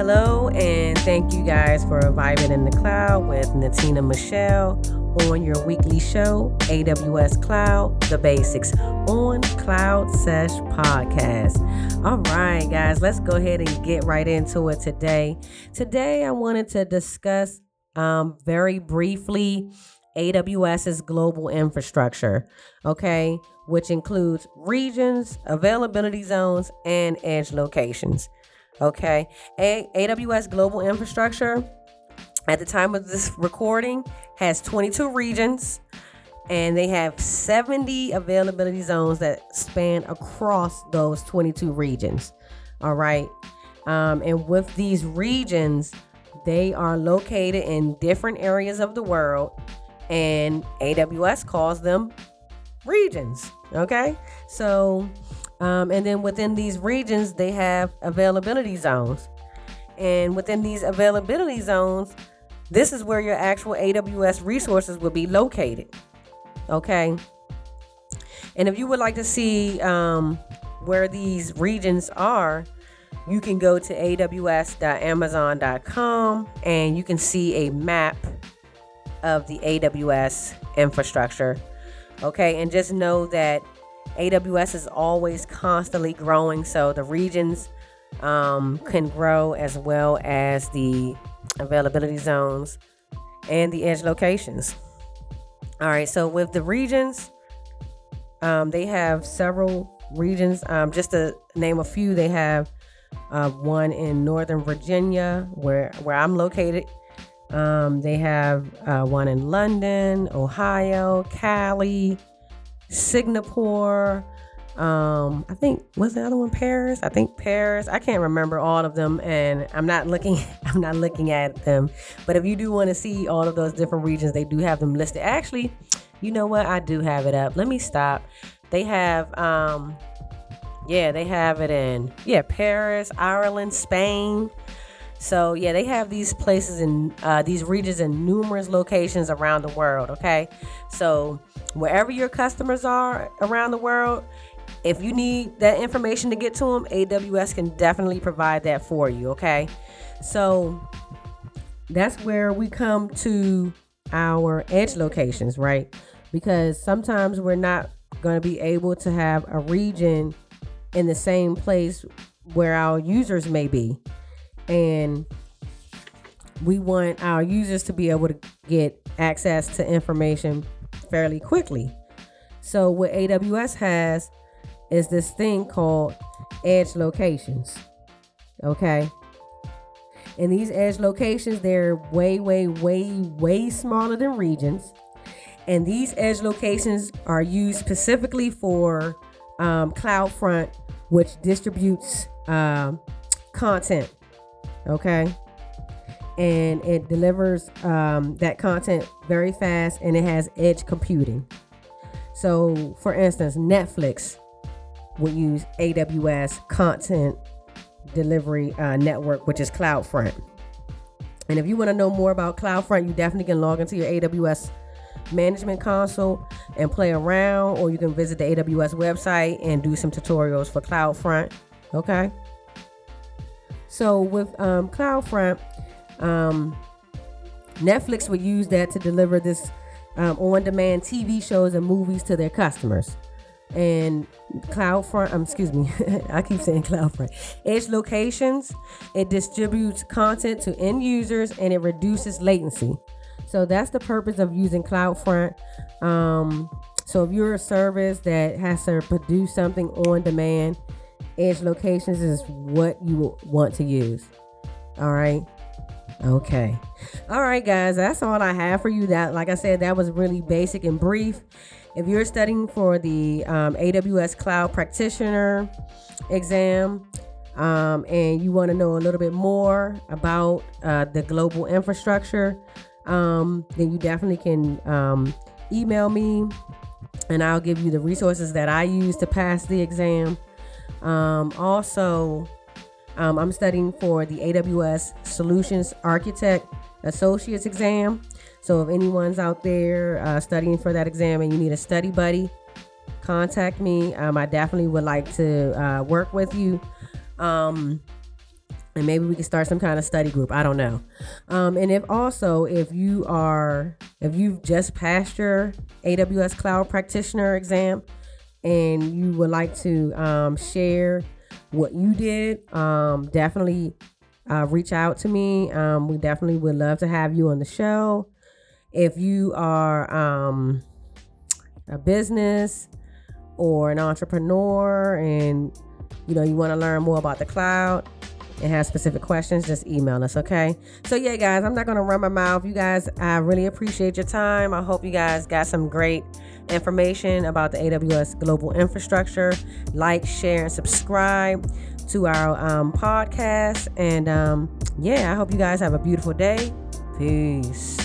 Hello, and thank you guys for vibing in the cloud with Natina Michelle on your weekly show, AWS Cloud, the basics on Cloud Sesh Podcast. All right, guys, let's go ahead and get right into it today. Today, I wanted to discuss um, very briefly AWS's global infrastructure, okay, which includes regions, availability zones, and edge locations. Okay, A- AWS global infrastructure at the time of this recording has 22 regions and they have 70 availability zones that span across those 22 regions. All right. Um, and with these regions, they are located in different areas of the world, and AWS calls them regions. Okay. So, um, and then within these regions, they have availability zones. And within these availability zones, this is where your actual AWS resources will be located. Okay. And if you would like to see um, where these regions are, you can go to aws.amazon.com and you can see a map of the AWS infrastructure. Okay. And just know that AWS is always constantly growing. So the regions um, can grow as well as the availability zones and the edge locations. All right, so with the regions, um, they have several regions. Um, just to name a few, they have uh, one in Northern Virginia, where where I'm located. Um, they have uh, one in London, Ohio, Cali, Singapore, um i think was the other one paris? I think paris. I can't remember all of them and i'm not looking i'm not looking at them. But if you do want to see all of those different regions they do have them listed. Actually you know what? I do have it up. Let me stop. They have um yeah they have it in yeah paris ireland spain so yeah they have these places in uh, these regions in numerous locations around the world okay so wherever your customers are around the world if you need that information to get to them, AWS can definitely provide that for you, okay? So that's where we come to our edge locations, right? Because sometimes we're not going to be able to have a region in the same place where our users may be. And we want our users to be able to get access to information fairly quickly. So, what AWS has is this thing called edge locations. Okay. And these edge locations, they're way, way, way, way smaller than regions. And these edge locations are used specifically for um, CloudFront, which distributes um, content. Okay. And it delivers um, that content very fast and it has edge computing. So, for instance, Netflix will use AWS Content Delivery uh, Network, which is CloudFront. And if you want to know more about CloudFront, you definitely can log into your AWS management console and play around, or you can visit the AWS website and do some tutorials for CloudFront. Okay. So with um, CloudFront, um, Netflix would use that to deliver this um, on-demand TV shows and movies to their customers and CloudFront, um, excuse me, I keep saying CloudFront. Edge locations, it distributes content to end users and it reduces latency. So that's the purpose of using CloudFront. Um, so if you're a service that has to produce something on demand, edge locations is what you want to use. All right. Okay. All right, guys. That's all I have for you. That, like I said, that was really basic and brief. If you're studying for the um, AWS Cloud Practitioner exam um, and you want to know a little bit more about uh, the global infrastructure, um, then you definitely can um, email me and I'll give you the resources that I use to pass the exam. Um, also, um, I'm studying for the AWS Solutions Architect Associates exam. So if anyone's out there uh, studying for that exam and you need a study buddy, contact me. Um, I definitely would like to uh, work with you. Um, and maybe we can start some kind of study group i don't know um, and if also if you are if you've just passed your aws cloud practitioner exam and you would like to um, share what you did um, definitely uh, reach out to me. Um, we definitely would love to have you on the show. If you are um, a business or an entrepreneur and you know you want to learn more about the cloud and have specific questions, just email us, okay? So, yeah, guys, I'm not going to run my mouth. You guys, I really appreciate your time. I hope you guys got some great information about the AWS global infrastructure. Like, share, and subscribe to our um, podcast. And um, yeah, I hope you guys have a beautiful day. Peace.